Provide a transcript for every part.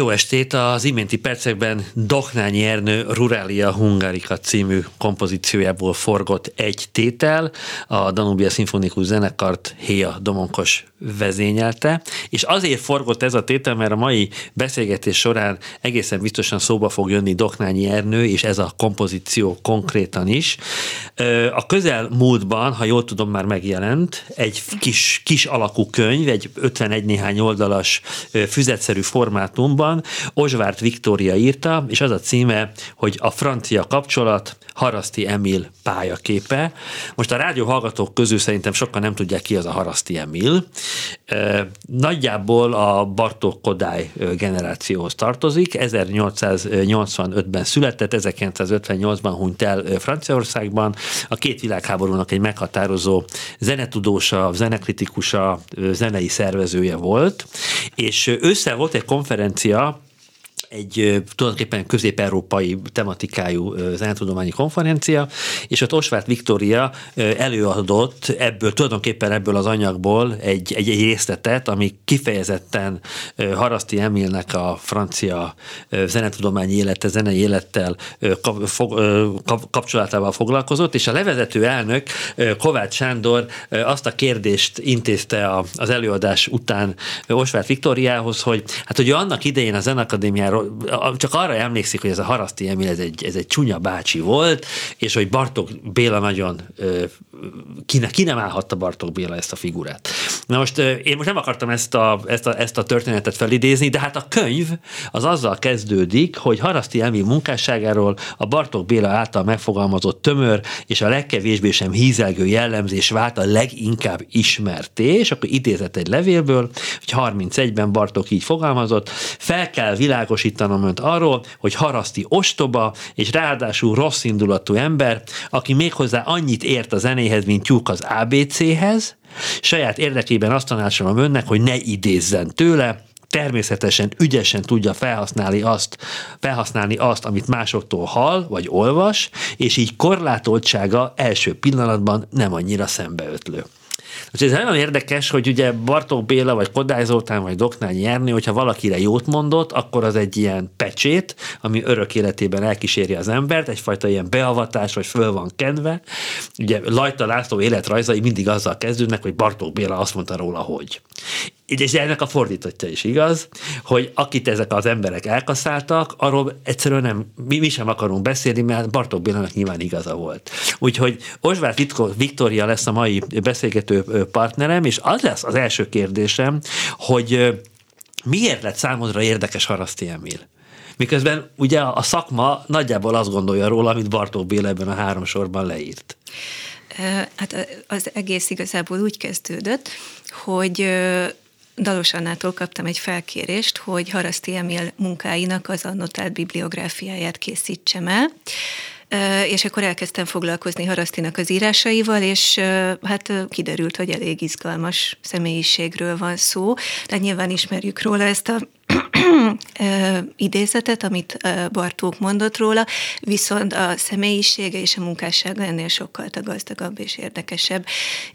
Jó estét! Az iménti percekben Doknányi Ernő Ruralia Hungarika című kompozíciójából forgott egy tétel, a Danubia Szimfonikus Zenekart Héja Domonkos vezényelte, és azért forgott ez a tétel, mert a mai beszélgetés során egészen biztosan szóba fog jönni Doknányi Ernő, és ez a kompozíció konkrétan is. A közel múltban, ha jól tudom, már megjelent egy kis, kis alakú könyv, egy 51 néhány oldalas füzetszerű formátumban, Ozsvárt Viktória írta, és az a címe, hogy a francia kapcsolat, Haraszti Emil pályaképe. Most a rádió hallgatók közül szerintem sokan nem tudják ki az a Haraszti Emil. Nagyjából a Bartók Kodály generációhoz tartozik, 1885-ben született, 1958-ban hunyt el Franciaországban, a két világháborúnak egy meghatározó zenetudósa, zenekritikusa, zenei szervezője volt, és össze volt egy konferencia, egy tulajdonképpen közép-európai tematikájú zenetudományi konferencia, és ott Osváth Viktória előadott ebből, tulajdonképpen ebből az anyagból egy, egy, egy részletet, ami kifejezetten Haraszti Emilnek a francia zenetudományi élete, zenei élettel kapcsolatával foglalkozott, és a levezető elnök Kovács Sándor azt a kérdést intézte az előadás után Osváth Viktóriához, hogy hát hogy annak idején a Zenakadémiáról csak arra emlékszik, hogy ez a Haraszti Emil, ez egy, ez egy csúnya bácsi volt, és hogy Bartók Béla nagyon ki, ne, ki nem állhatta Bartók Béla ezt a figurát. Na most én most nem akartam ezt a, ezt, a, ezt a történetet felidézni, de hát a könyv az azzal kezdődik, hogy Haraszti Emil munkásságáról a Bartók Béla által megfogalmazott tömör és a legkevésbé sem hízelgő jellemzés vált a leginkább ismerté, és akkor idézett egy levélből, hogy 31-ben Bartók így fogalmazott, fel kell világosítanom önt arról, hogy Haraszti ostoba, és ráadásul rossz indulatú ember, aki méghozzá annyit ért a zenéhez, mint tyúk az ABC-hez, saját érdekében azt tanácsolom önnek, hogy ne idézzen tőle, természetesen ügyesen tudja felhasználni azt, felhasználni azt, amit másoktól hall vagy olvas, és így korlátoltsága első pillanatban nem annyira szembeötlő. Úgyhogy ez nagyon érdekes, hogy ugye Bartók Béla, vagy Kodály Zoltán, vagy Doknányi Ernő, hogyha valakire jót mondott, akkor az egy ilyen pecsét, ami örök életében elkíséri az embert, egyfajta ilyen beavatás, vagy föl van kenve. Ugye Lajta László életrajzai mindig azzal kezdődnek, hogy Bartók Béla azt mondta róla, hogy és ennek a fordítottja is igaz, hogy akit ezek az emberek elkaszáltak, arról egyszerűen nem, mi, mi sem akarunk beszélni, mert Bartók Bélának nyilván igaza volt. Úgyhogy Osváth Viktória lesz a mai beszélgető partnerem, és az lesz az első kérdésem, hogy miért lett számodra érdekes Haraszti Emil? Miközben ugye a szakma nagyjából azt gondolja róla, amit Bartók Béla ebben a három sorban leírt. Hát az egész igazából úgy kezdődött, hogy Dalos Annától kaptam egy felkérést, hogy Haraszti Emil munkáinak az annotált bibliográfiáját készítsem el, és akkor elkezdtem foglalkozni Harasztinak az írásaival, és hát kiderült, hogy elég izgalmas személyiségről van szó, de nyilván ismerjük róla ezt a idézetet, amit Bartók mondott róla, viszont a személyisége és a munkássága ennél sokkal gazdagabb és érdekesebb.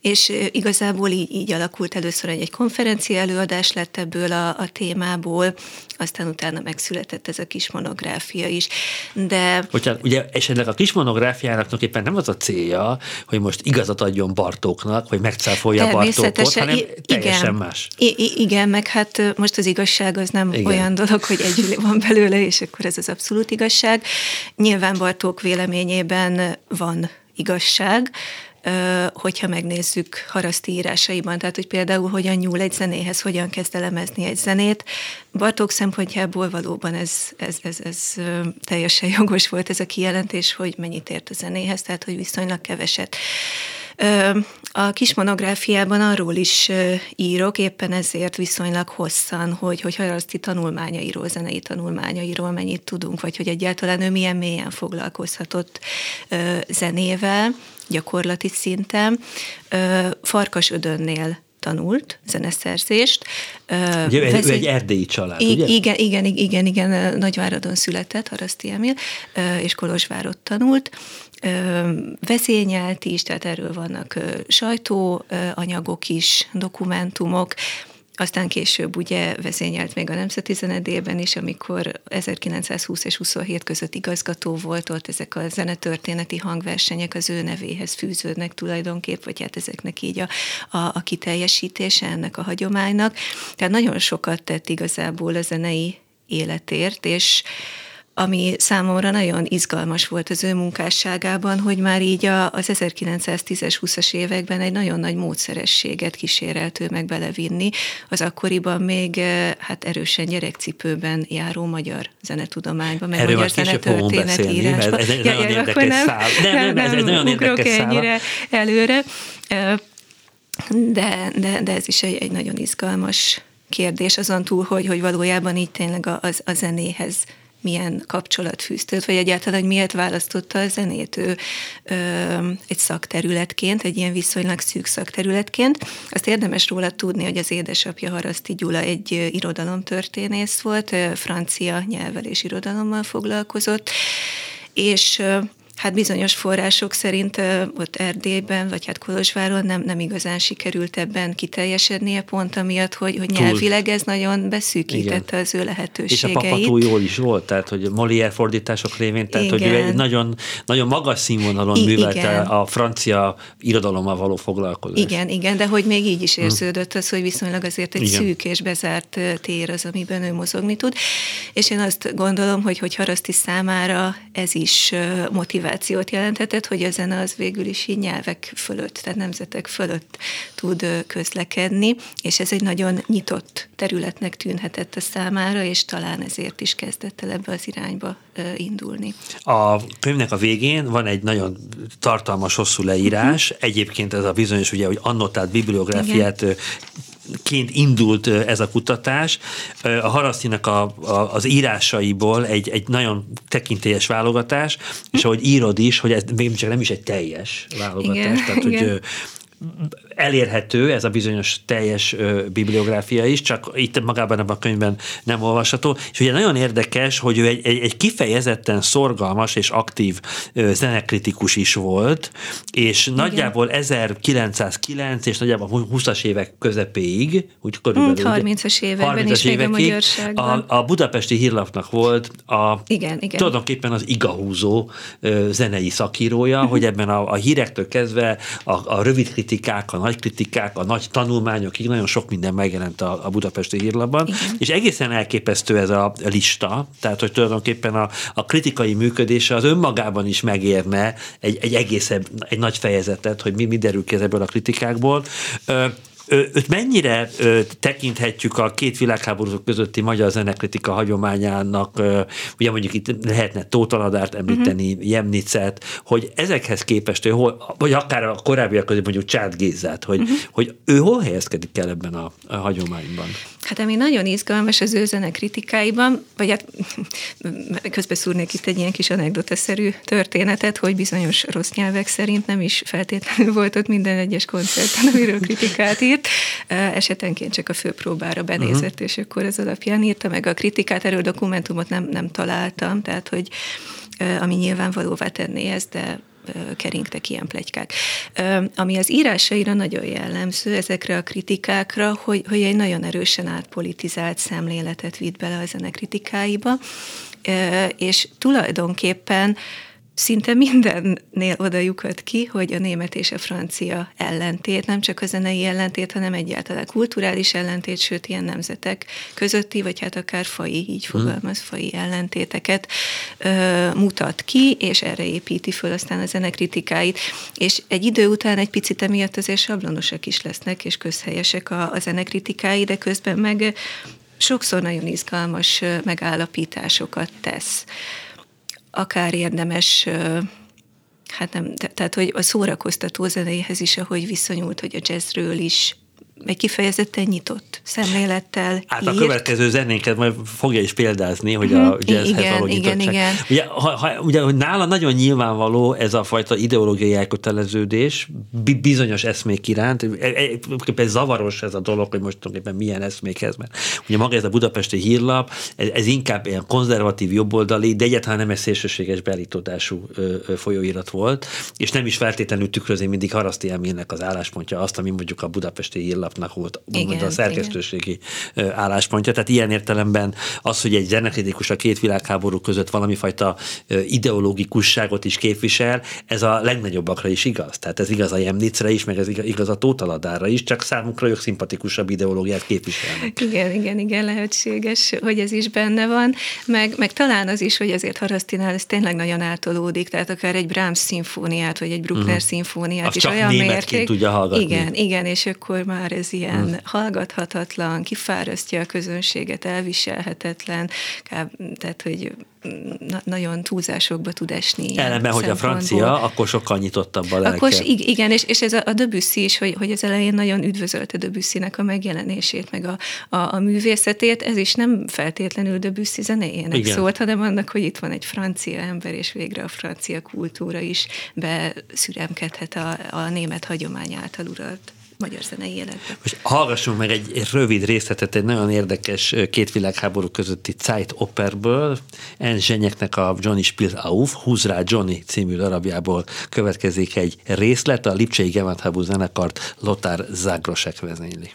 És igazából így, így alakult először egy, egy konferencia előadás lett ebből a, a témából, aztán utána megszületett ez a kis monográfia is. De... Hogyha, ugye, ennek a kis monográfiának éppen nem az a célja, hogy most igazat adjon Bartóknak, hogy megcáfolja Bartókot, hanem teljesen igen, más. I- igen, meg hát most az igazság az nem igen. olyan dolog, hogy egy van belőle, és akkor ez az abszolút igazság. Nyilván Bartók véleményében van igazság, hogyha megnézzük Haraszti írásaiban, tehát hogy például hogyan nyúl egy zenéhez, hogyan kezd elemezni egy zenét. Bartók szempontjából valóban ez, ez, ez, ez teljesen jogos volt ez a kijelentés, hogy mennyit ért a zenéhez, tehát hogy viszonylag keveset. A kis monográfiában arról is írok, éppen ezért viszonylag hosszan, hogy, hogy Haraszti tanulmányairól, zenei tanulmányairól mennyit tudunk, vagy hogy egyáltalán ő milyen mélyen foglalkozhatott zenével, gyakorlati szinten. Farkas Ödönnél tanult zeneszerzést. Ugye, Vezé... egy erdélyi család, I- ugye? Igen, igen, igen, igen, Nagyváradon született, Haraszti Emil, és Kolozsvárot tanult vezényelt is, tehát erről vannak sajtóanyagok is, dokumentumok, aztán később ugye vezényelt még a Nemzeti Zenedében is, amikor 1920 és 27 között igazgató volt, ott ezek a zenetörténeti hangversenyek az ő nevéhez fűződnek tulajdonképp, vagy hát ezeknek így a, a, a kiteljesítése ennek a hagyománynak. Tehát nagyon sokat tett igazából a zenei életért, és ami számomra nagyon izgalmas volt az ő munkásságában, hogy már így a, az 1910-es, 20-as években egy nagyon nagy módszerességet kísérelt ő meg belevinni, az akkoriban még eh, hát erősen gyerekcipőben járó magyar zenetudományban, meg Erről magyar zenetörténet írásban. Ez egy ja, nagyon ja, érdekes nem, szál. Nem, nem, nem, ez egy nagyon érdekes ennyire előre, eh, de, de, de ez is egy, egy nagyon izgalmas kérdés, azon túl, hogy, hogy valójában így tényleg a, a, a zenéhez milyen kapcsolat fűztött, vagy egyáltalán, hogy miért választotta a zenét ő ö, egy szakterületként, egy ilyen viszonylag szűk szakterületként. Azt érdemes róla tudni, hogy az édesapja Haraszti Gyula egy irodalomtörténész volt, francia nyelvvel és irodalommal foglalkozott, és Hát bizonyos források szerint ott Erdélyben, vagy hát Kolozsváron nem, nem igazán sikerült ebben kiteljesednie, pont amiatt, hogy, hogy nyelvileg ez nagyon beszűkítette Igen. az ő lehetőségeit. És a papató jól is volt, tehát hogy Molière fordítások révén, tehát Igen. hogy ő egy nagyon, nagyon magas színvonalon I- művelte igen. a francia irodalommal való foglalkozást. Igen, igen, de hogy még így is hm. érződött az, hogy viszonylag azért egy igen. szűk és bezárt tér az, amiben ő mozogni tud. És én azt gondolom, hogy, hogy Haraszti számára ez is motiváció motivációt jelenthetett, hogy a zene az végül is így nyelvek fölött, tehát nemzetek fölött tud közlekedni, és ez egy nagyon nyitott területnek tűnhetett a számára, és talán ezért is kezdett el ebbe az irányba indulni. A könyvnek a végén van egy nagyon tartalmas, hosszú leírás. Uh-huh. Egyébként ez a bizonyos, ugye, hogy annotált bibliográfiát Igen ként indult ez a kutatás. A Harasztinak a, a, az írásaiból egy, egy nagyon tekintélyes válogatás, és ahogy írod is, hogy ez még csak nem is egy teljes válogatás, igen, tehát igen. hogy elérhető ez a bizonyos teljes bibliográfia is, csak itt magában ebben a könyvben nem olvasható. És ugye nagyon érdekes, hogy ő egy, egy, egy kifejezetten szorgalmas és aktív zenekritikus is volt, és Igen. nagyjából 1909 és nagyjából 20-as évek közepéig, úgy körülbelül. 30-as években 30 is évekig, a, a, a budapesti hírlapnak volt a igen, igen. tulajdonképpen az igahúzó zenei szakírója, hogy ebben a, a hírektől kezdve a, a rövid kritikák, a nagy kritikák, a nagy tanulmányok, így nagyon sok minden megjelent a, a budapesti hírlapban, Igen. és egészen elképesztő ez a lista, tehát hogy tulajdonképpen a, a kritikai működése az önmagában is megérne egy, egy egészebb, egy nagy fejezetet, hogy mi, mi derül ki ebből a kritikákból. Őt mennyire tekinthetjük a két világháború közötti magyar zenekritika hagyományának, ugye mondjuk itt lehetne Tótaladárt említeni, uh-huh. Jemnicet, hogy ezekhez képest, ő hol, vagy akár a korábbiak között mondjuk Csád Gézát, hogy, uh-huh. hogy ő hol helyezkedik el ebben a, a hagyományban? Hát ami nagyon izgalmas az ő zene kritikáiban, vagy hát közben szúrnék itt egy ilyen kis anekdotaszerű történetet, hogy bizonyos rossz nyelvek szerint nem is feltétlenül volt ott minden egyes koncerten, amiről kritikát írt. Esetenként csak a főpróbára benézett, uh-huh. és akkor ez alapján írta meg a kritikát. Erről dokumentumot nem, nem találtam, tehát hogy ami nyilvánvalóvá tenné ezt, de keringtek ilyen plegykák. Ami az írásaira nagyon jellemző, ezekre a kritikákra, hogy, hogy egy nagyon erősen átpolitizált szemléletet vitt bele a zene kritikáiba, és tulajdonképpen szinte mindennél oda lyukat ki, hogy a német és a francia ellentét, nem csak a zenei ellentét, hanem egyáltalán kulturális ellentét, sőt ilyen nemzetek közötti, vagy hát akár fai, így hmm. fogalmaz, fai ellentéteket ö, mutat ki, és erre építi föl aztán a zenekritikáit. És egy idő után egy picit emiatt azért sablonosak is lesznek, és közhelyesek a, a zenekritikái, de közben meg sokszor nagyon izgalmas megállapításokat tesz akár érdemes hát nem, tehát hogy a szórakoztató zenéhez is, ahogy viszonyult, hogy a jazzről is egy kifejezetten nyitott szemlélettel Hát írt. a következő zenénket majd fogja is példázni, hogy a mhm. jazzhez igen, való igen, igen. Ugye, ha, ha, ugye, hogy nála nagyon nyilvánvaló ez a fajta ideológiai elköteleződés bizonyos eszmék iránt. Ez zavaros ez a dolog, hogy most tulajdonképpen milyen eszmékhez, mert ugye maga ez a budapesti hírlap, ez, ez inkább ilyen konzervatív jobboldali, de egyáltalán nem egy szélsőséges beállítódású folyóirat volt, és nem is feltétlenül tükrözi mindig Haraszti Emilnek az álláspontja azt, ami mondjuk a budapesti hírlap lapnak volt igen, a szerkesztőségi igen. álláspontja. Tehát ilyen értelemben az, hogy egy zenekritikus a két világháború között valami fajta ideológikusságot is képvisel, ez a legnagyobbakra is igaz. Tehát ez igaz a Jemnicre is, meg ez igaz a Tótaladára is, csak számukra ők szimpatikusabb ideológiát képviselnek. Igen, igen, igen, lehetséges, hogy ez is benne van, meg, meg talán az is, hogy azért Harasztinál ez tényleg nagyon átolódik, tehát akár egy Brahms szimfóniát, vagy egy Bruckner uh-huh. szimfóniát Azt is olyan mérték. tudja hallgatni. Igen, igen, és akkor már ez ilyen hmm. hallgathatatlan, kifárasztja a közönséget, elviselhetetlen, tehát, hogy na- nagyon túlzásokba tud esni. Ellenben, hogy a francia, akkor sokkal nyitottabb a lelke. Akkor igen, és, és ez a, a Debussy is, hogy, hogy az elején nagyon üdvözölte Debussynek a megjelenését, meg a, a, a művészetét, ez is nem feltétlenül Debussy zenéjének igen. szólt, hanem annak, hogy itt van egy francia ember, és végre a francia kultúra is beszüremkedhet a, a német hagyomány által uralt magyar zenei életbe. Most hallgassunk meg egy, egy rövid részletet egy nagyon érdekes két világháború közötti Zeit Operből. En Zsenyeknek a Johnny Spiel auf, Húz rá Johnny című darabjából következik egy részlet, a Lipcsei Gewandhabu zenekart Lothar Zagrosek vezényli.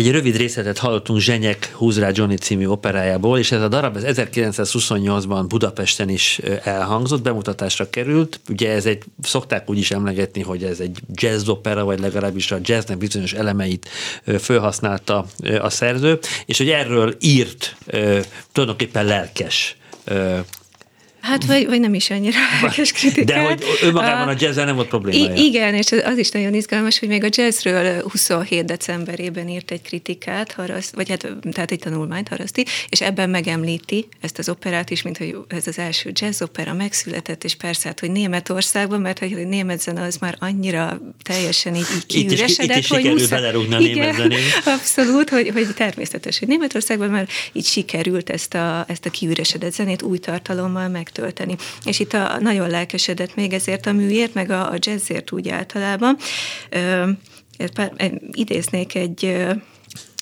Egy rövid részletet hallottunk Zsenyek Húzrá Johnny című operájából, és ez a darab ez 1928-ban Budapesten is elhangzott, bemutatásra került. Ugye ez egy, szokták úgy is emlegetni, hogy ez egy jazz opera, vagy legalábbis a jazznek bizonyos elemeit felhasználta a szerző, és hogy erről írt tulajdonképpen lelkes Hát vagy, vagy nem is annyira lelkes kritikát. De hogy önmagában a jazzzel nem volt probléma. Igen, és az is nagyon izgalmas, hogy még a jazzről 27 decemberében írt egy kritikát, haraszt, vagy hát tehát egy tanulmányt haraszti, és ebben megemlíti ezt az operát is, mint hogy ez az első jazz opera megszületett, és persze hát, hogy Németországban, mert hogy a német zene az már annyira teljesen így, így kiüresedett, itt is, itt is hogy muszáj, a zenét. Abszolút, hogy, hogy természetes, hogy Németországban már így sikerült ezt a, ezt a kiüresedett zenét új tartalommal megtölteni. És itt a, nagyon lelkesedett még ezért a műért, meg a, a jazzért úgy általában. Ö, idéznék egy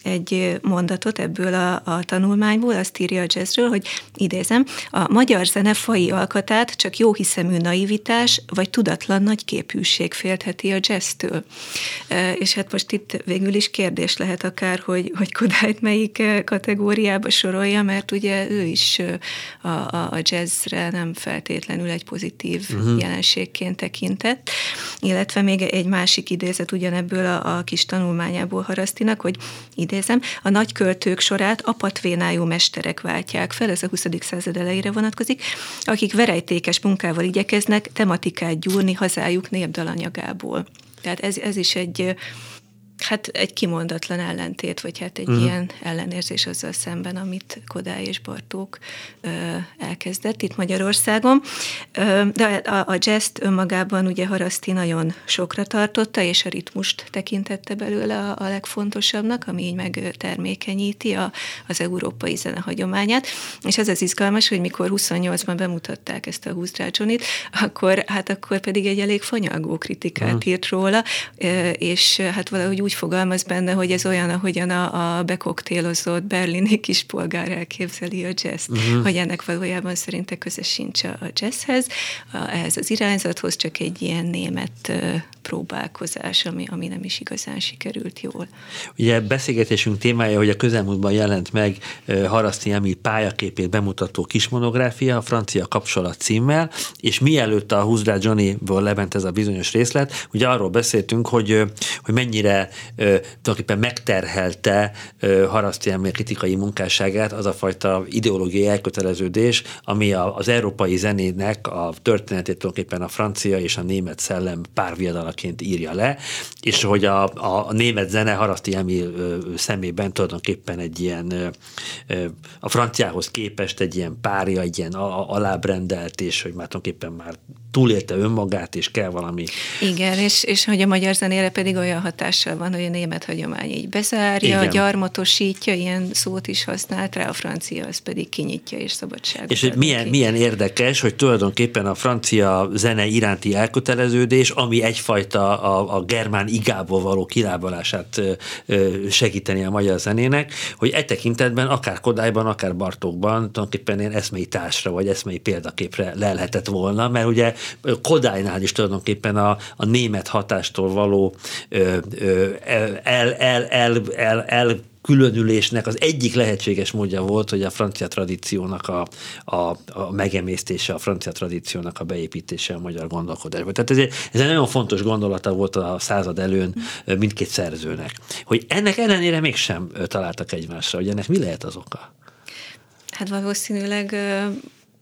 egy mondatot ebből a, a tanulmányból, azt írja a jazzről, hogy idézem, a magyar zene fai alkatát csak jó hiszemű naivitás vagy tudatlan nagyképűség féltheti a jazztől. És hát most itt végül is kérdés lehet akár, hogy, hogy Kodályt melyik kategóriába sorolja, mert ugye ő is a, a, a jazzre nem feltétlenül egy pozitív uh-huh. jelenségként tekintett, illetve még egy másik idézet ugyanebből a, a kis tanulmányából harasztinak, hogy idézem, a nagy költők sorát apatvénájú mesterek váltják fel, ez a 20. század elejére vonatkozik, akik verejtékes munkával igyekeznek tematikát gyúrni hazájuk népdalanyagából. Tehát ez, ez is egy hát egy kimondatlan ellentét, vagy hát egy uh-huh. ilyen ellenérzés azzal szemben, amit Kodály és Bartók ö, elkezdett itt Magyarországon. Ö, de a, a jazz önmagában ugye Haraszti nagyon sokra tartotta, és a ritmust tekintette belőle a, a legfontosabbnak, ami így meg termékenyíti a, az európai zene hagyományát. És az az izgalmas, hogy mikor 28-ban bemutatták ezt a Húzdrácsonit, akkor, hát akkor pedig egy elég fanyalgó kritikát uh-huh. írt róla, és hát valahogy úgy fogalmaz benne, hogy ez olyan, ahogyan a, a bekoktélozott berlini kispolgár elképzeli a jazz, uh-huh. hogy ennek valójában szerinte köze sincs a, jazzhez, a, ehhez az irányzathoz, csak egy ilyen német próbálkozás, ami, ami nem is igazán sikerült jól. Ugye beszélgetésünk témája, hogy a közelmúltban jelent meg Haraszti Emil pályaképét bemutató kismonográfia, a francia kapcsolat címmel, és mielőtt a Húzdrá Johnny-ból lement ez a bizonyos részlet, ugye arról beszéltünk, hogy, hogy mennyire tulajdonképpen megterhelte Haraszti Emil kritikai munkásságát az a fajta ideológiai elköteleződés, ami az európai zenének a történetét tulajdonképpen a francia és a német szellem párviadalak ként írja le, és hogy a, a, a német zene Haraszti Emil szemében tulajdonképpen egy ilyen a franciához képest egy ilyen párja, egy ilyen alábrendelt, és hogy már tulajdonképpen már túlélte önmagát, és kell valami. Igen, és, és hogy a magyar zenére pedig olyan hatással van, hogy a német hagyomány így bezárja, Igen. gyarmatosítja, ilyen szót is használt rá, a francia az pedig kinyitja és szabadságot. És hogy milyen, milyen érdekes, hogy tulajdonképpen a francia zene iránti elköteleződés, ami egyfajta a, a germán igából való kilábalását segíteni a magyar zenének, hogy e tekintetben akár Kodályban, akár Bartókban tulajdonképpen ilyen eszmei társra vagy eszmei példaképre le lehetett volna, mert ugye Kodálynál is tulajdonképpen a, a német hatástól való ö, el, el, el, el, el különülésnek az egyik lehetséges módja volt, hogy a francia tradíciónak a, a, a megemésztése, a francia tradíciónak a beépítése a magyar gondolkodásba. Tehát ez egy, ez egy nagyon fontos gondolata volt a század előn mindkét szerzőnek. Hogy ennek ellenére mégsem találtak egymásra, hogy ennek mi lehet az oka? Hát valószínűleg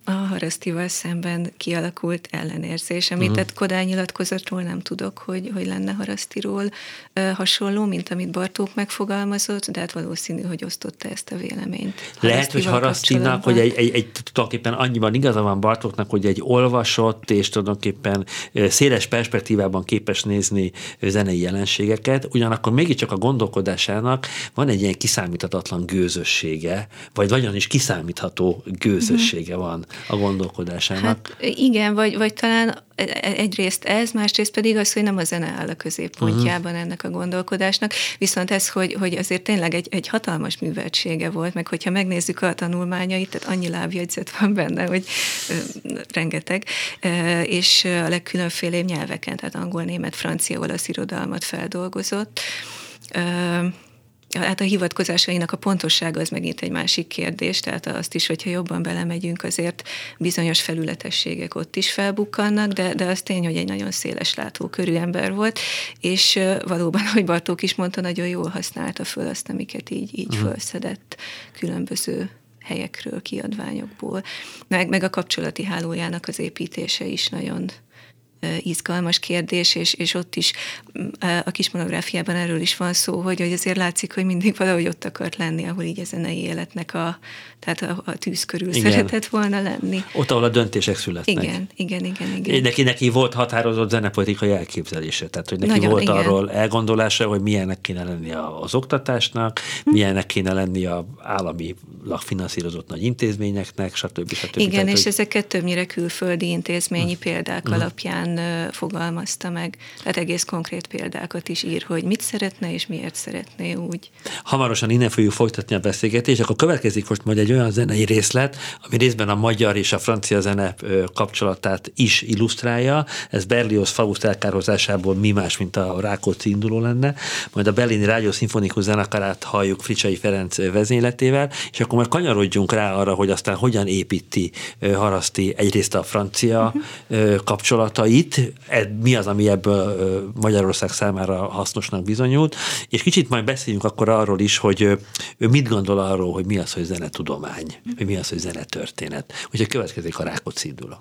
a Harasztival szemben kialakult ellenérzés, amit uh-huh. Kodály nyilatkozatról nem tudok, hogy, hogy lenne Harasztiról uh, hasonló, mint amit Bartók megfogalmazott, de hát valószínű, hogy osztotta ezt a véleményt. Lehet, hogy Harasztinak, hogy egy, egy, egy tulajdonképpen annyiban igaza van Bartóknak, hogy egy olvasott és tulajdonképpen széles perspektívában képes nézni zenei jelenségeket, ugyanakkor mégiscsak a gondolkodásának van egy ilyen kiszámíthatatlan gőzössége, vagy nagyon is kiszámítható gőzössége uh-huh. van a gondolkodásának. Hát igen, vagy, vagy talán egyrészt ez, másrészt pedig az, hogy nem a zene áll a középpontjában uh-huh. ennek a gondolkodásnak, viszont ez, hogy, hogy azért tényleg egy, egy hatalmas műveltsége volt, meg hogyha megnézzük a tanulmányait, tehát annyi lábjegyzet van benne, hogy ö, rengeteg, ö, és a legkülönfélébb nyelveken, tehát angol, német, francia, olasz irodalmat feldolgozott. Ö, Hát a hivatkozásainak a pontossága az megint egy másik kérdés, tehát azt is, hogyha jobban belemegyünk, azért bizonyos felületességek ott is felbukkannak, de, de az tény, hogy egy nagyon széles látókörű ember volt, és valóban, hogy Bartók is mondta, nagyon jól használta föl azt, amiket így, így uh-huh. felszedett különböző helyekről, kiadványokból. Meg, meg a kapcsolati hálójának az építése is nagyon izgalmas kérdés, és, és ott is a kis monográfiában erről is van szó, hogy, hogy azért látszik, hogy mindig valahogy ott akart lenni, ahol így a zenei életnek a, tehát a, a tűz körül igen. szeretett volna lenni. Ott, ahol a döntések születnek. Igen, igen, igen. igen. Neki, neki volt határozott zenepolitikai elképzelése, tehát hogy neki Nagyon, volt igen. arról elgondolása, hogy milyennek kéne lenni az oktatásnak, hm. milyennek kéne lenni a állami finanszírozott nagy intézményeknek, stb. stb. Igen, tehát, és hogy... ezeket többnyire külföldi intézményi hm. példák hm. alapján fogalmazta meg. Tehát egész konkrét példákat is ír, hogy mit szeretne és miért szeretné úgy. Hamarosan innen fogjuk folytatni a beszélgetést, akkor következik most majd egy olyan zenei részlet, ami részben a magyar és a francia zene kapcsolatát is illusztrálja. Ez Berlioz Faust elkározásából mi más, mint a Rákóczi induló lenne. Majd a Berlini Rádió Szimfonikus zenekarát halljuk Fricsai Ferenc vezényletével, és akkor majd kanyarodjunk rá arra, hogy aztán hogyan építi Haraszti egyrészt a francia uh-huh. Kapcsolatait, mi az, ami ebből Magyarország számára hasznosnak bizonyult, és kicsit majd beszéljünk akkor arról is, hogy ő mit gondol arról, hogy mi az, hogy zenetudomány, hogy mi az, hogy zenetörténet. Úgyhogy következik a Rákóczi induló.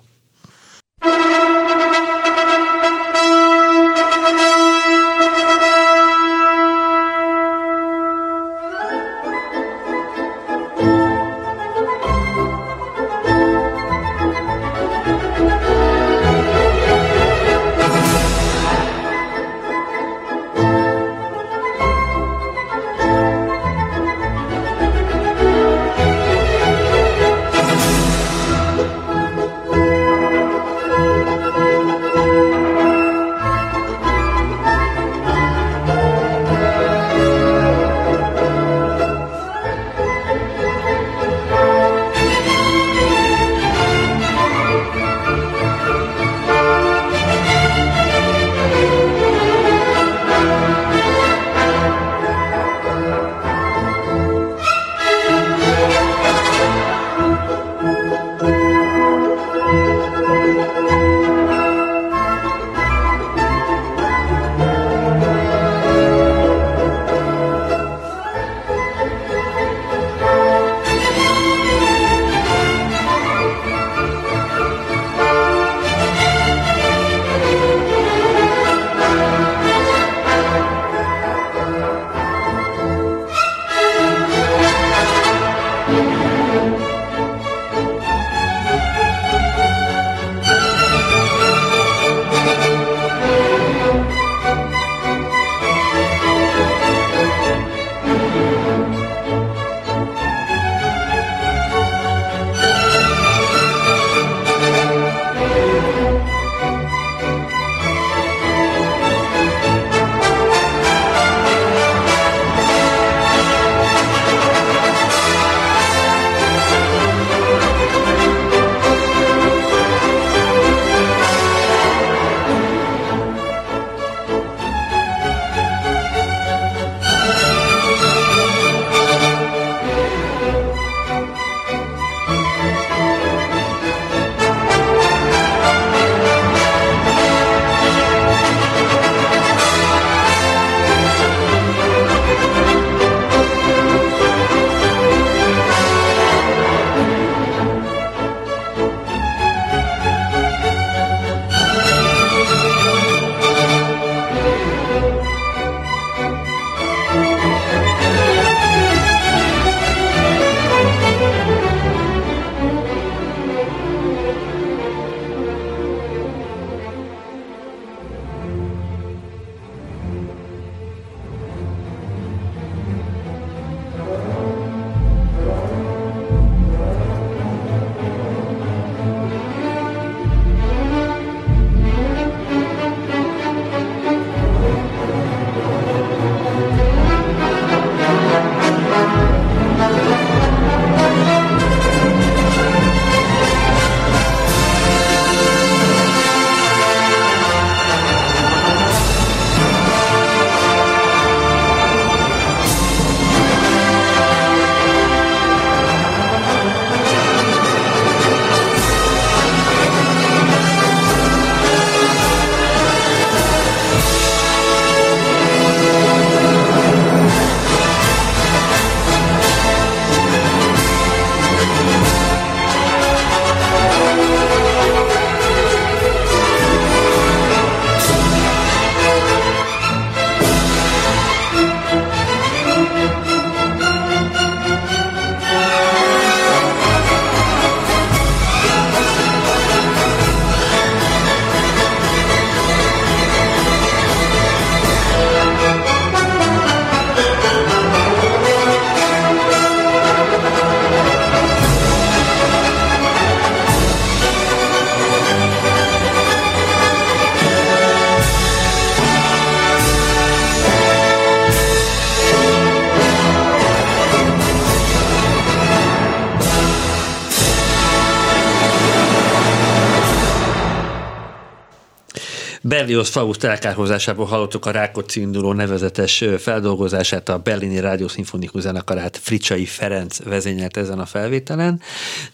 Berlioz Faust elkárhozásából hallottuk a Rákóczi induló nevezetes feldolgozását, a Berlini Rádiószimfonikus zenekarát Fricsai Ferenc vezényelt ezen a felvételen.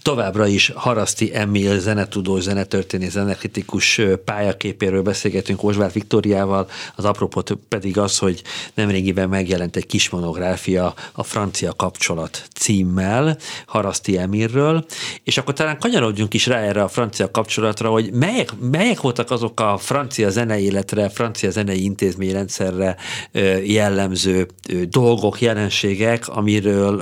Továbbra is Haraszti Emil zenetudó, zenetörténész, zenekritikus pályaképéről beszélgetünk Osváth Viktoriával, az apropot pedig az, hogy nemrégiben megjelent egy kis monográfia a francia kapcsolat címmel Haraszti Emilről, és akkor talán kanyarodjunk is rá erre a francia kapcsolatra, hogy melyek, melyek voltak azok a francia zeneéletre, francia zenei intézményrendszerre jellemző dolgok, jelenségek, amiről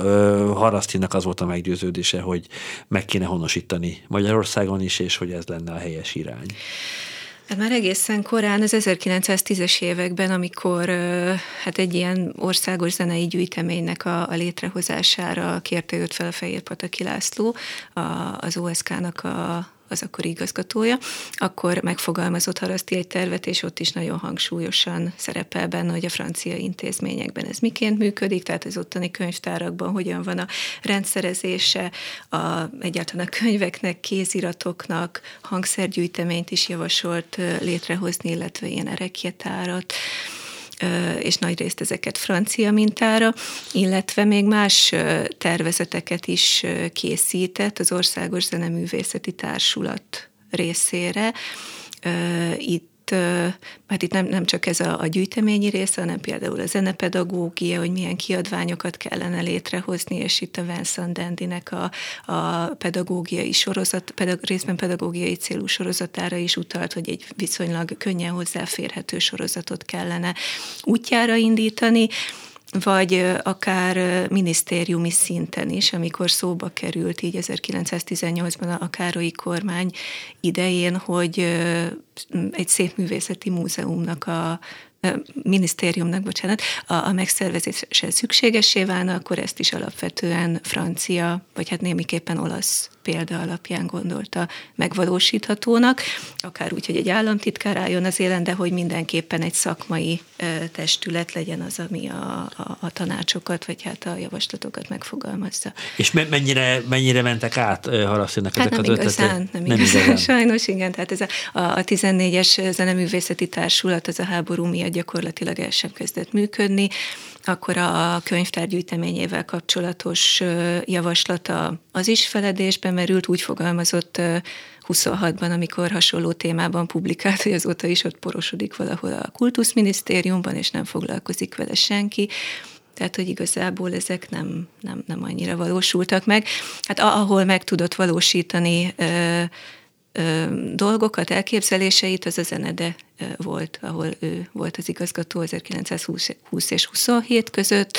Harasztinak az volt a meggyőződése, hogy meg kéne honosítani Magyarországon is, és hogy ez lenne a helyes irány. Hát már egészen korán, az 1910-es években, amikor hát egy ilyen országos zenei gyűjteménynek a, a létrehozására kérte őt fel a Fehér Pataki László, a, az OSK-nak a az akkori igazgatója, akkor megfogalmazott Haraszti egy tervet, és ott is nagyon hangsúlyosan szerepel benne, hogy a francia intézményekben ez miként működik, tehát az ottani könyvtárakban hogyan van a rendszerezése, a, egyáltalán a könyveknek, kéziratoknak, hangszergyűjteményt is javasolt létrehozni, illetve ilyen erekjetárat és nagy részt ezeket francia mintára, illetve még más tervezeteket is készített az Országos Zeneművészeti Társulat részére. Itt hát itt nem, nem csak ez a, a gyűjteményi része, hanem például a zenepedagógia, hogy milyen kiadványokat kellene létrehozni, és itt a Vincent Dandinek a, a pedagógiai sorozat, pedag, részben pedagógiai célú sorozatára is utalt, hogy egy viszonylag könnyen hozzáférhető sorozatot kellene útjára indítani, vagy akár minisztériumi szinten is, amikor szóba került így 1918-ban a Károlyi kormány idején, hogy egy szép művészeti múzeumnak a minisztériumnak, bocsánat, a, a megszervezése szükségesé válna, akkor ezt is alapvetően francia, vagy hát némiképpen olasz példa alapján gondolta megvalósíthatónak, akár úgy, hogy egy államtitkár álljon az élen, de hogy mindenképpen egy szakmai testület legyen az, ami a, a, a tanácsokat, vagy hát a javaslatokat megfogalmazza. És mennyire, mennyire mentek át Harasztinak hát ezek nem az igazán, ötletek? Nem, nem igazán, igazán. Sajnos igen, tehát ez a, a, a 14-es zeneművészeti társulat az a háború miatt gyakorlatilag el sem kezdett működni, akkor a könyvtár gyűjteményével kapcsolatos javaslata az is feledésbe merült, úgy fogalmazott 26-ban, amikor hasonló témában publikált, hogy azóta is ott porosodik valahol a kultuszminisztériumban, és nem foglalkozik vele senki. Tehát, hogy igazából ezek nem, nem, nem annyira valósultak meg. Hát ahol meg tudott valósítani dolgokat, elképzeléseit, az a zenede volt, ahol ő volt az igazgató 1920 és 27 között,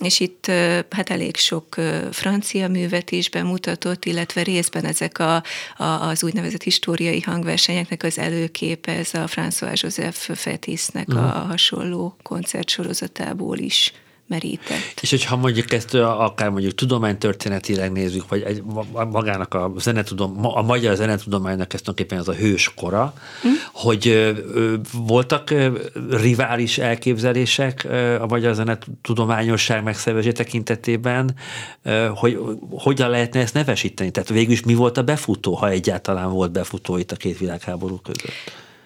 és itt hát elég sok francia művet is bemutatott, illetve részben ezek a, a, az úgynevezett históriai hangversenyeknek az előképe, ez a François Joseph Fetisnek uh-huh. a hasonló koncertsorozatából is merített. És hogyha mondjuk ezt akár mondjuk tudománytörténetileg nézzük, vagy egy, magának a zenetudom, a magyar zenetudománynak ezt tulajdonképpen az a hős kora, hm? hogy ö, voltak ö, rivális elképzelések ö, a magyar zenetudományosság megszervezé tekintetében, ö, hogy hogyan lehetne ezt nevesíteni? Tehát végül is mi volt a befutó, ha egyáltalán volt befutó itt a két világháború között?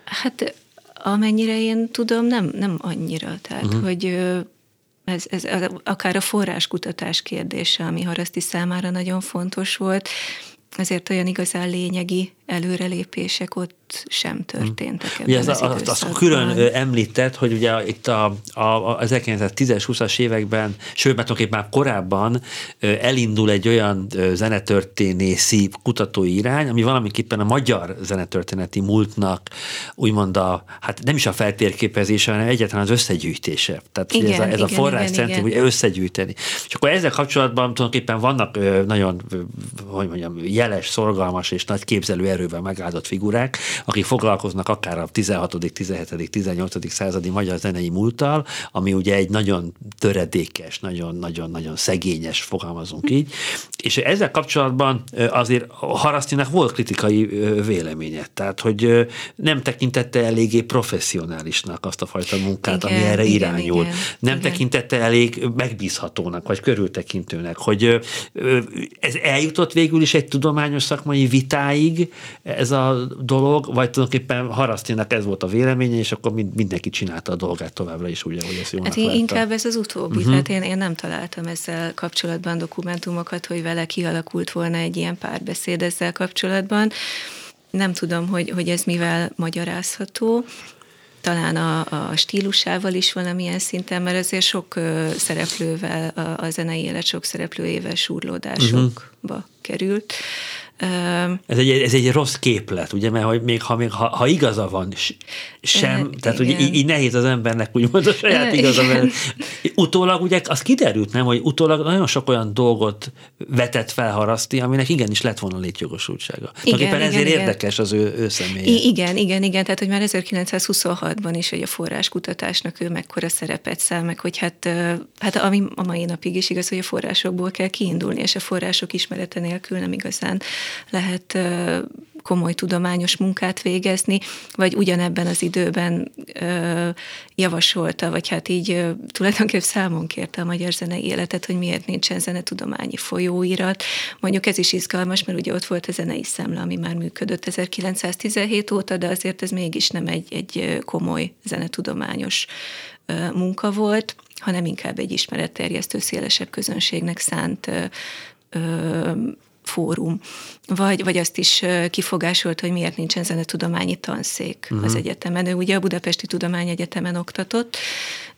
Hát amennyire én tudom, nem, nem annyira. Tehát, uh-huh. hogy ez, ez akár a forráskutatás kérdése, ami Haraszti számára nagyon fontos volt, ezért olyan igazán lényegi előrelépések ott sem történtek ebben ugye ez az, az, az külön említett, hogy ugye itt a, a, a 1910-es, 20-as években, sőt, mert már korábban elindul egy olyan zenetörténészi kutatói irány, ami valamiképpen a magyar zenetörténeti múltnak úgymond a, hát nem is a feltérképezése, hanem egyáltalán az összegyűjtése. Tehát igen, ez a, ez igen, a forrás igen, centrum, hogy összegyűjteni. És akkor ezzel kapcsolatban tulajdonképpen vannak nagyon, hogy mondjam, jeles, szorgalmas és nagy képzelő erővel megáldott figurák, akik foglalkoznak akár a 16., 17., 18. századi magyar zenei múlttal, ami ugye egy nagyon töredékes, nagyon-nagyon-nagyon szegényes, fogalmazunk így. És ezzel kapcsolatban azért Harasztinak volt kritikai véleménye, tehát hogy nem tekintette eléggé professzionálisnak azt a fajta munkát, igen, ami erre igen, irányul. Igen, nem igen. tekintette elég megbízhatónak, vagy körültekintőnek, hogy ez eljutott végül is egy tudományos szakmai vitáig, ez a dolog, vagy tulajdonképpen Harasztinak ez volt a véleménye, és akkor mindenki csinálta a dolgát továbbra is, ugye, hogy ezt jónak hát inkább ez az utóbbi, uh-huh. tehát én, én nem találtam ezzel kapcsolatban dokumentumokat, hogy vele kialakult volna egy ilyen párbeszéd ezzel kapcsolatban. Nem tudom, hogy, hogy ez mivel magyarázható talán a, a stílusával is valamilyen szinten, mert azért sok szereplővel, a, a zenei élet sok szereplőjével súrlódásokba uh-huh. került. Ez egy, ez egy rossz képlet, ugye, mert még ha, még, ha, ha igaza van sem, e, tehát ugye így, így nehéz az embernek úgymond a saját igaza, mert utólag ugye az kiderült, nem, hogy utólag nagyon sok olyan dolgot vetett fel Haraszti, aminek igenis lett volna létjogosultsága. Igen, igen, ezért igen. érdekes az ő, ő személye. I- igen, igen, igen, tehát hogy már 1926-ban is, hogy a forráskutatásnak ő mekkora szerepet száll, meg hogy hát, hát ami a mai napig is igaz, hogy a forrásokból kell kiindulni, és a források ismerete nélkül nem igazán lehet komoly tudományos munkát végezni, vagy ugyanebben az időben ö, javasolta, vagy hát így ö, tulajdonképpen számon kérte a magyar zene életet, hogy miért nincsen zenetudományi folyóirat. Mondjuk ez is izgalmas, mert ugye ott volt a zenei szemle, ami már működött 1917 óta, de azért ez mégis nem egy, egy komoly zenetudományos ö, munka volt, hanem inkább egy ismeretterjesztő szélesebb közönségnek szánt ö, fórum, vagy, vagy azt is kifogásolt, hogy miért nincsen zenetudományi tanszék uh-huh. az egyetemen. Ő ugye a Budapesti Tudományegyetemen oktatott,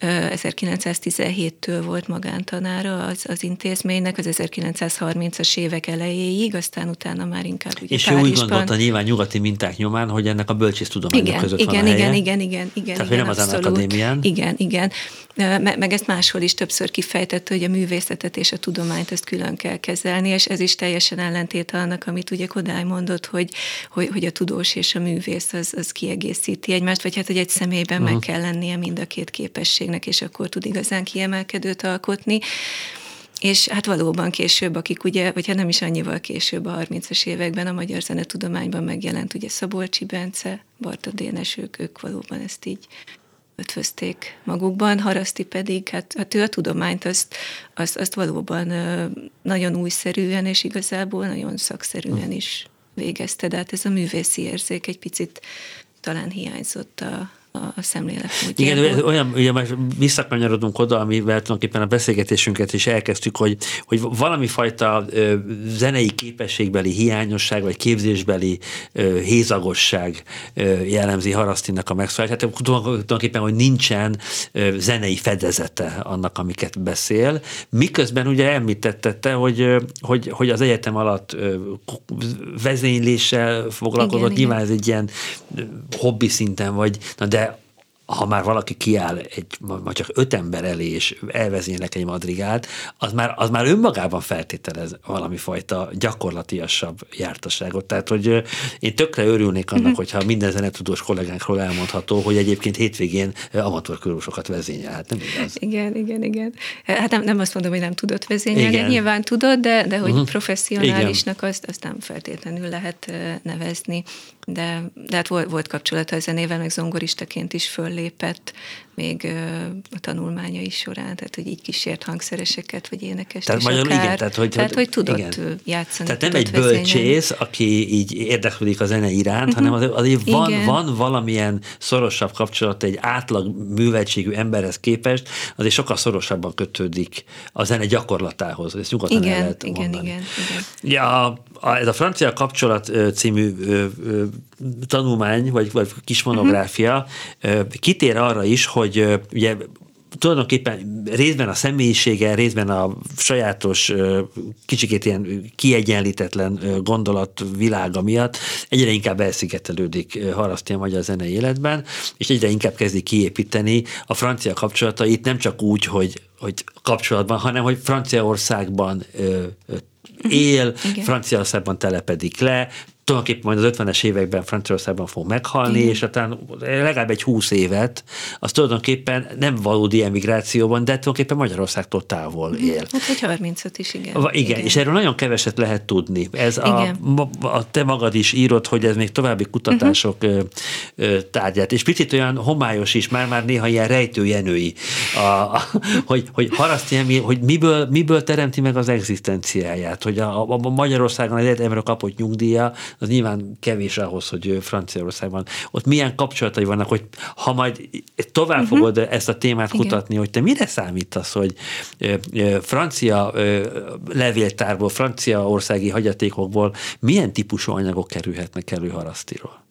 1917-től volt magántanára az, az intézménynek, az 1930-as évek elejéig, aztán utána már inkább ugye És ő úgy gondolta nyilván nyugati minták nyomán, hogy ennek a bölcsésztudományok igen, között igen, van igen, helye. igen, igen, igen. Tehát, igen, nem az akadémián. Igen, igen. Meg ezt máshol is többször kifejtette, hogy a művészetet és a tudományt ezt külön kell kezelni, és ez is teljesen ellentét annak, amit ugye Kodály mondott, hogy, hogy, hogy a tudós és a művész az, az kiegészíti egymást, vagy hát, hogy egy személyben uh-huh. meg kell lennie mind a két képességnek, és akkor tud igazán kiemelkedőt alkotni. És hát valóban később, akik ugye, vagy hát nem is annyival később a 30-as években a magyar zenetudományban megjelent ugye Szabolcsi Bence, Barta Dénes, ők, ők valóban ezt így ötvözték magukban, Haraszti pedig, hát, hát ő a tudományt azt, azt, azt valóban nagyon újszerűen és igazából nagyon szakszerűen is végezte, de hát ez a művészi érzék egy picit talán hiányzott a, a szemléletmódjából. Igen, olyan, ugye már visszakanyarodunk oda, amivel tulajdonképpen a beszélgetésünket is elkezdtük, hogy, hogy valami fajta ö, zenei képességbeli hiányosság, vagy képzésbeli ö, hézagosság ö, jellemzi Harasztinnak a megszólalását. Tulajdonképpen, hogy nincsen ö, zenei fedezete annak, amiket beszél. Miközben ugye említette, hogy, hogy, hogy az egyetem alatt ö, vezényléssel foglalkozott, igen, nyilván igen. ez egy ilyen hobbi szinten, vagy, na de ha már valaki kiáll egy, ma csak öt ember elé, és elvezénylek egy madrigát, az már, az már önmagában feltételez valami fajta gyakorlatiasabb jártasságot. Tehát, hogy én tökre örülnék annak, uh-huh. hogyha minden zenetudós kollégánkról elmondható, hogy egyébként hétvégén amatőr körúsokat vezényel. Hát nem igaz? Igen, igen, igen. Hát nem, nem azt mondom, hogy nem tudott vezényelni, igen. nyilván tudod, de, de hogy uh-huh. professzionálisnak azt, azt nem feltétlenül lehet nevezni. De, de hát volt, volt kapcsolata a zenével, meg zongoristaként is föllépett, még a tanulmányai során, tehát hogy így kísért hangszereseket, vagy énekest tehát magyarul akár, igen, tehát hogy, tehát, hogy tudott igen. játszani. Tehát nem egy bölcsész, aki így érdeklődik a zene iránt, uh-huh. hanem azért, azért van, van valamilyen szorosabb kapcsolat egy átlag műveltségű emberhez képest, azért sokkal szorosabban kötődik a zene gyakorlatához. Ezt nyugodtan igen, el lehet igen, mondani. Igen, igen. Ja, a, ez a francia kapcsolat című ö, ö, tanulmány, vagy, vagy kis monográfia uh-huh. kitér arra is, hogy ugye tulajdonképpen részben a személyisége, részben a sajátos, kicsikét ilyen kiegyenlítetlen gondolatvilága miatt egyre inkább elszigetelődik Haraszti a magyar zenei életben, és egyre inkább kezdi kiépíteni a francia kapcsolatait nem csak úgy, hogy, hogy kapcsolatban, hanem hogy Franciaországban él, Igen. Franciaországban telepedik le, tulajdonképpen majd az 50-es években Franciaországban fog meghalni, Igen. és aztán legalább egy 20 évet, az tulajdonképpen nem valódi emigrációban, de tulajdonképpen Magyarországtól távol él. Hát egy 35 is, igen. igen. Igen, és erről nagyon keveset lehet tudni. Ez a, a, te magad is írod, hogy ez még további kutatások uh-huh. tárgyát, és picit olyan homályos is, már-már néha ilyen rejtőjenői, a, a, hogy, hogy harasztja, hogy miből, miből teremti meg az egzisztenciáját, hogy a, a, a Magyarországon az egyetemről kapott nyugdíja, az nyilván kevés ahhoz, hogy Franciaországban. Ott milyen kapcsolatai vannak, hogy ha majd tovább uh-huh. fogod ezt a témát Igen. kutatni, hogy te mire számítasz, hogy francia levéltárból, francia országi hagyatékokból milyen típusú anyagok kerülhetnek elő harasztiról?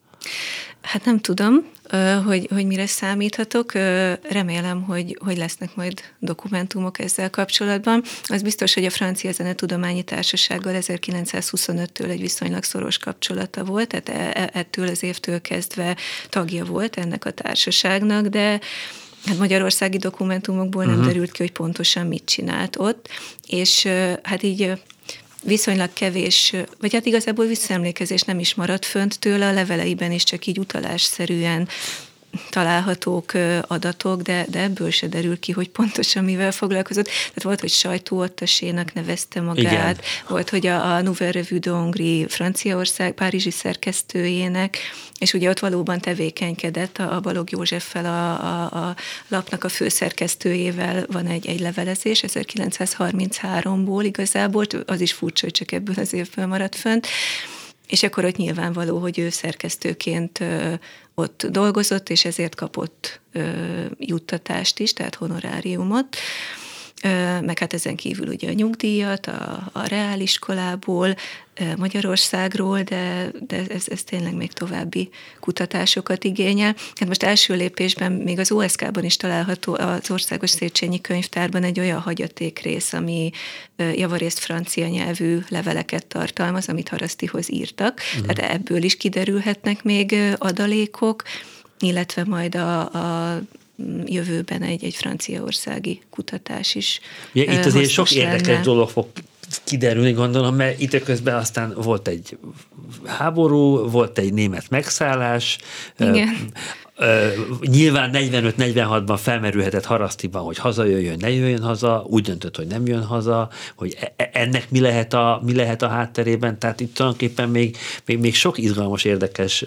Hát nem tudom, hogy, hogy mire számíthatok. Remélem, hogy, hogy lesznek majd dokumentumok ezzel kapcsolatban. Az biztos, hogy a Francia Zenetudományi Társasággal 1925-től egy viszonylag szoros kapcsolata volt, tehát e, e, ettől az évtől kezdve tagja volt ennek a társaságnak, de Hát magyarországi dokumentumokból uh-huh. nem mhm. derült ki, hogy pontosan mit csinált ott, és hát így viszonylag kevés, vagy hát igazából visszaemlékezés nem is maradt fönt tőle, a leveleiben is csak így utalásszerűen találhatók adatok, de, de ebből se derül ki, hogy pontosan mivel foglalkozott. Tehát volt, hogy sajtóottasének nevezte magát, Igen. volt, hogy a, a Nouvelle Revue de Hongrie Franciaország párizsi szerkesztőjének, és ugye ott valóban tevékenykedett a, a Balog Józseffel, a, a, a lapnak a főszerkesztőjével van egy, egy levelezés 1933-ból igazából, az is furcsa, hogy csak ebből az évből maradt fönt, és akkor ott nyilvánvaló, hogy ő szerkesztőként ott dolgozott, és ezért kapott juttatást is, tehát honoráriumot meg hát ezen kívül ugye a nyugdíjat a, a reáliskolából, Magyarországról, de, de ez, ez tényleg még további kutatásokat igényel. Hát most első lépésben még az OSK-ban is található az Országos Széchenyi Könyvtárban egy olyan hagyaték rész, ami javarészt francia nyelvű leveleket tartalmaz, amit Harasztihoz írtak. Uh-huh. Tehát ebből is kiderülhetnek még adalékok, illetve majd a, a jövőben egy, egy franciaországi kutatás is. Ja, itt azért sok érdekes lenne. dolog fog kiderülni, gondolom, mert itt közben aztán volt egy háború, volt egy német megszállás, Igen. Nyilván 45-46-ban felmerülhetett Harasztiban, hogy hazajöjjön, ne jöjjön haza, úgy döntött, hogy nem jön haza, hogy e, e, ennek mi lehet a, mi lehet a hátterében, tehát itt tulajdonképpen még, még, még sok izgalmas, érdekes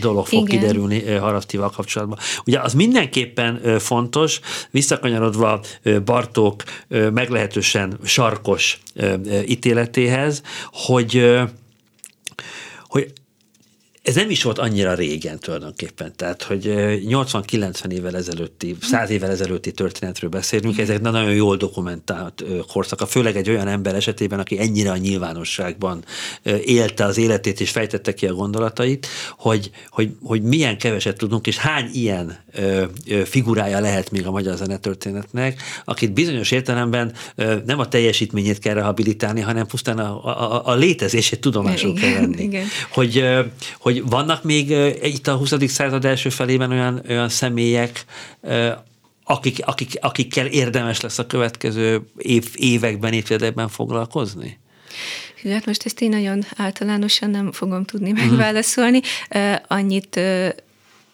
dolog fog Igen. kiderülni Harasztival kapcsolatban. Ugye az mindenképpen fontos, visszakanyarodva Bartók meglehetősen sarkos ítéletéhez, hogy hogy ez nem is volt annyira régen tulajdonképpen, tehát hogy 80-90 évvel ezelőtti, 100 évvel ezelőtti történetről beszélünk, ezek nagyon jól dokumentált korszaka, főleg egy olyan ember esetében, aki ennyire a nyilvánosságban élte az életét és fejtette ki a gondolatait, hogy, hogy, hogy milyen keveset tudunk, és hány ilyen figurája lehet még a magyar zenetörténetnek, akit bizonyos értelemben nem a teljesítményét kell rehabilitálni, hanem pusztán a, a, a létezését tudomásul kell venni. Hogy, hogy hogy vannak még itt a 20. század első felében olyan, olyan személyek, akik, akik, akikkel érdemes lesz a következő év, években, évtizedekben foglalkozni? Hát most ezt én nagyon általánosan nem fogom tudni mhm. megválaszolni. Annyit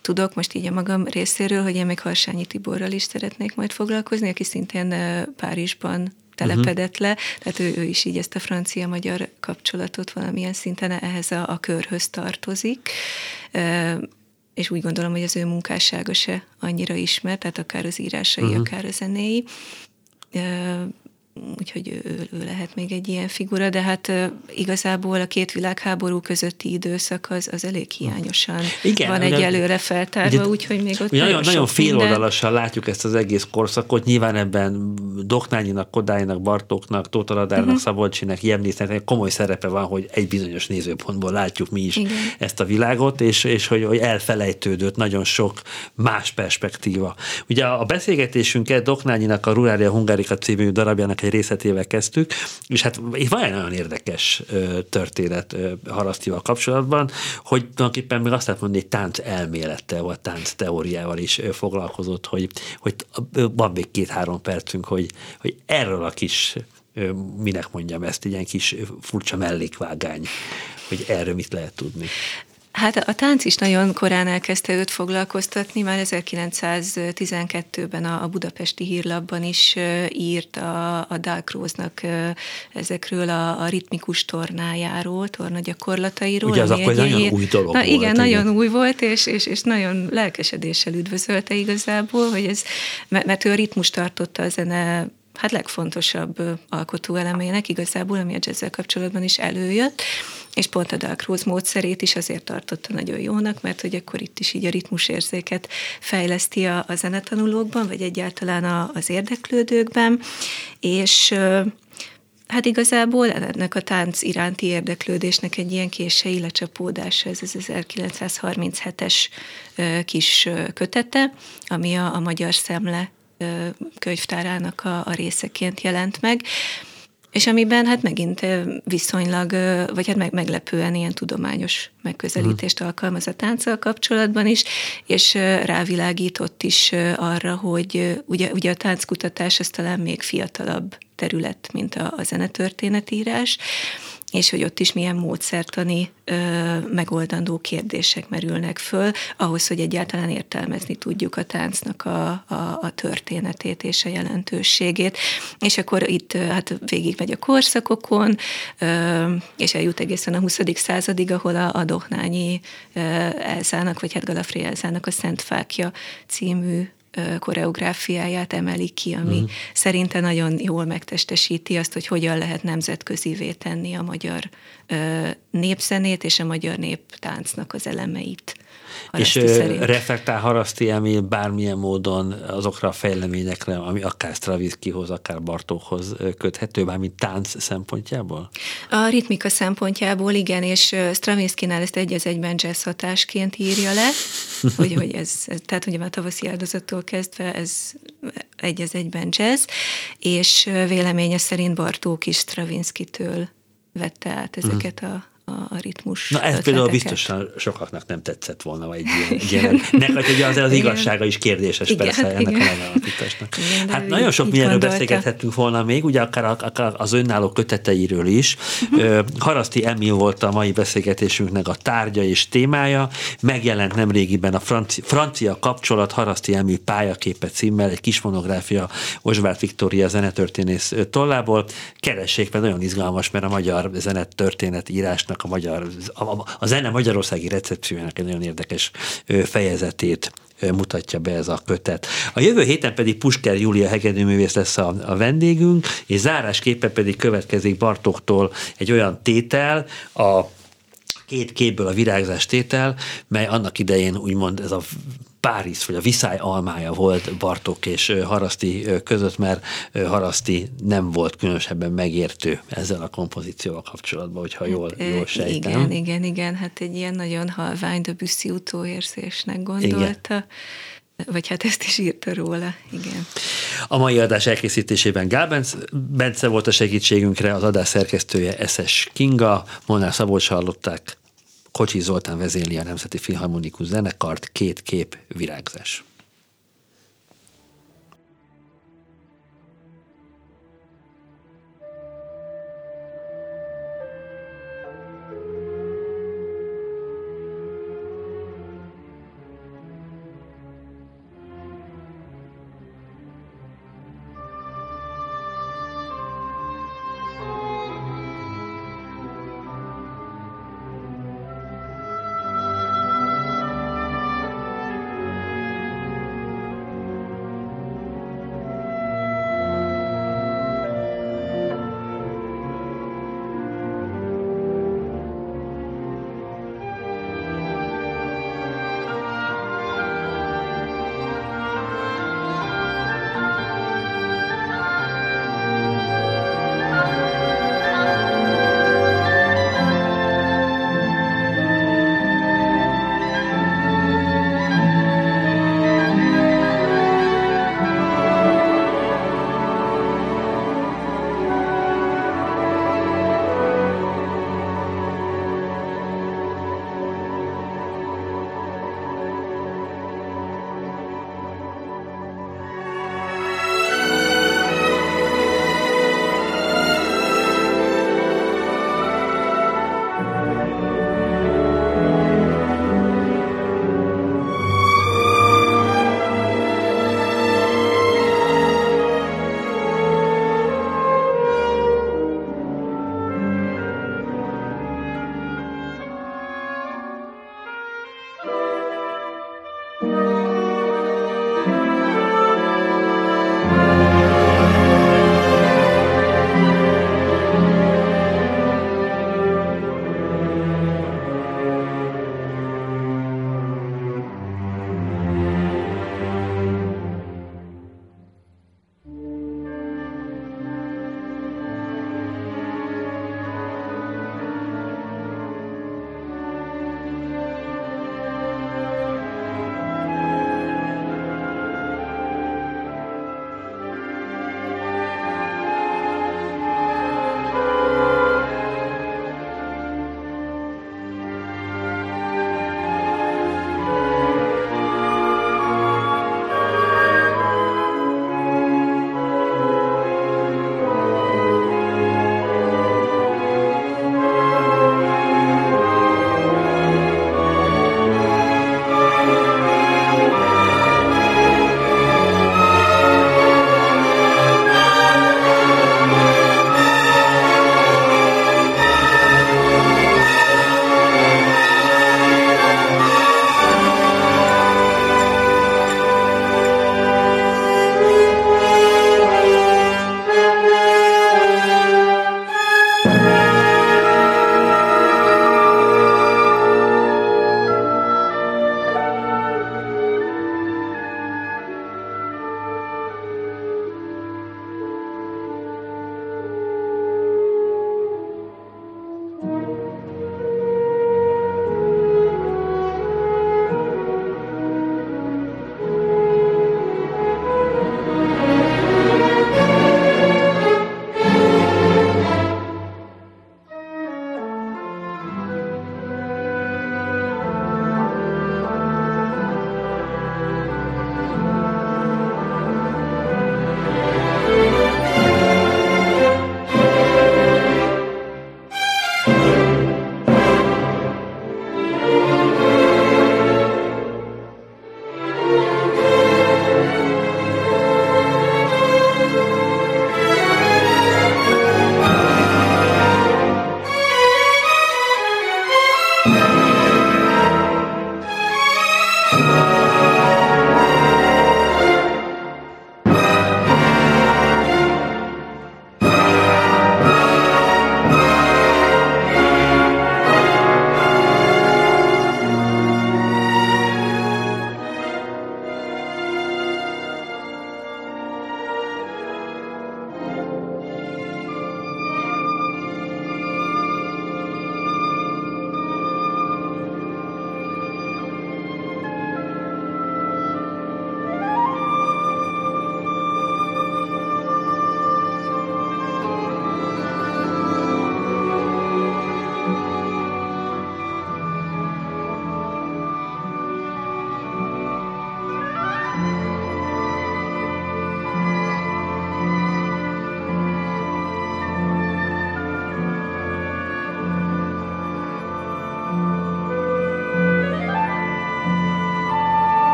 tudok most így a magam részéről, hogy én még Harsányi Tiborral is szeretnék majd foglalkozni, aki szintén Párizsban telepedett le, tehát ő, ő is így ezt a francia-magyar kapcsolatot valamilyen szinten ehhez a, a körhöz tartozik. És úgy gondolom, hogy az ő munkássága se annyira ismert, tehát akár az írásai, uh-huh. akár a zenéi úgyhogy ő, ő lehet még egy ilyen figura, de hát igazából a két világháború közötti időszak az, az elég hiányosan Igen, van egy előre feltárva, úgyhogy még ott nagyon, nagyon féloldalasan minden... látjuk ezt az egész korszakot, nyilván ebben Doknányinak, Kodálynak, Bartóknak, Tótaladárnak, uh-huh. Szabolcsinek, Jemnésznek komoly szerepe van, hogy egy bizonyos nézőpontból látjuk mi is Igen. ezt a világot, és, és hogy, hogy elfelejtődött nagyon sok más perspektíva. Ugye a beszélgetésünket Doknányinak a Rurália Hungárika című darabjának egy részletével kezdtük, és hát van egy nagyon érdekes történet Harasztival kapcsolatban, hogy tulajdonképpen még azt lehet mondani, hogy tánc elmélettel, vagy tánc teóriával is foglalkozott, hogy, hogy van még két-három percünk, hogy, hogy erről a kis minek mondjam ezt, ilyen kis furcsa mellékvágány, hogy erről mit lehet tudni. Hát a tánc is nagyon korán elkezdte őt foglalkoztatni, már 1912-ben a Budapesti Hírlapban is írt a, a Dalkróznak ezekről a, a ritmikus tornájáról, tornagyakorlatairól. Ugye az akkor egy nagyon új dolog na, volt. Igen, igen, nagyon új volt, és, és, és nagyon lelkesedéssel üdvözölte igazából, hogy ez, mert ő a ritmus tartotta a zene hát legfontosabb alkotóelemének igazából, ami a jazzzel kapcsolatban is előjött, és pont a Dalcroze módszerét is azért tartotta nagyon jónak, mert hogy akkor itt is így a ritmusérzéket fejleszti a, a zenetanulókban, vagy egyáltalán a, az érdeklődőkben, és Hát igazából ennek a tánc iránti érdeklődésnek egy ilyen kései lecsapódása, ez az 1937-es kis kötete, ami a, a Magyar Szemle könyvtárának a, a részeként jelent meg, és amiben hát megint viszonylag, vagy hát meg, meglepően ilyen tudományos megközelítést mhm. alkalmaz a tánccal kapcsolatban is, és rávilágított is arra, hogy ugye, ugye a tánckutatás az talán még fiatalabb terület, mint a, a zenetörténetírás, és hogy ott is milyen módszertani ö, megoldandó kérdések merülnek föl, ahhoz, hogy egyáltalán értelmezni tudjuk a táncnak a, a, a történetét és a jelentőségét. És akkor itt hát végigmegy a korszakokon, ö, és eljut egészen a 20. századig, ahol a, a Dohnányi Elzának, vagy hát Galafré Elzának a Szent Fákja című koreográfiáját emeli ki, ami uh-huh. szerinte nagyon jól megtestesíti azt, hogy hogyan lehet nemzetközivé tenni a magyar népzenét és a magyar néptáncnak az elemeit. Haraszti és szerint. reflektál Haraszti Emil bármilyen módon azokra a fejleményekre, ami akár Stravinskyhoz, akár Bartókhoz köthető, bármint tánc szempontjából? A ritmika szempontjából igen, és Stravinskynál ezt egy az egyben jazz hatásként írja le, hogy, hogy ez, tehát ugye már tavaszi áldozattól kezdve ez egy az egyben jazz, és véleménye szerint Bartók is Stravinsky-től vette át ezeket a a ritmus. Na ez például biztosan sokaknak nem tetszett volna, vagy egy ilyen, ilyen neked ugye az, az igazsága is kérdéses igen, persze igen. ennek a megállapításnak. Igen, hát nagyon sok mindenről beszélgethettünk volna még, ugye akár, akár az önálló köteteiről is. Uh-huh. Haraszti Emil volt a mai beszélgetésünknek a tárgya és témája, megjelent nemrégiben a francia, francia kapcsolat Haraszti Emil pályaképe címmel, egy kis monográfia Osvárt Viktória zenetörténész tollából. Keressék, mert nagyon izgalmas, mert a magyar zenetörténet írásnak a magyar, a, a zene magyarországi recepciójának egy nagyon érdekes fejezetét mutatja be ez a kötet. A jövő héten pedig Pusker Júlia hegedűművész lesz a, a vendégünk, és zárásképpen pedig következik Bartoktól egy olyan tétel, a két képből a virágzás tétel, mely annak idején úgymond ez a Párizs, vagy a Viszály almája volt Bartok és Haraszti között, mert Haraszti nem volt különösebben megértő ezzel a kompozícióval kapcsolatban, hogyha hát, jól, jól sejtem. Igen, igen, igen, hát egy ilyen nagyon halvány Debussy utóérzésnek gondolta. Igen vagy hát ezt is írta róla, igen. A mai adás elkészítésében Gál Bence volt a segítségünkre, az adás szerkesztője Eszes Kinga, Molnár Szabolcs hallották, Kocsi Zoltán vezéli a Nemzeti Filharmonikus Zenekart, két kép virágzás.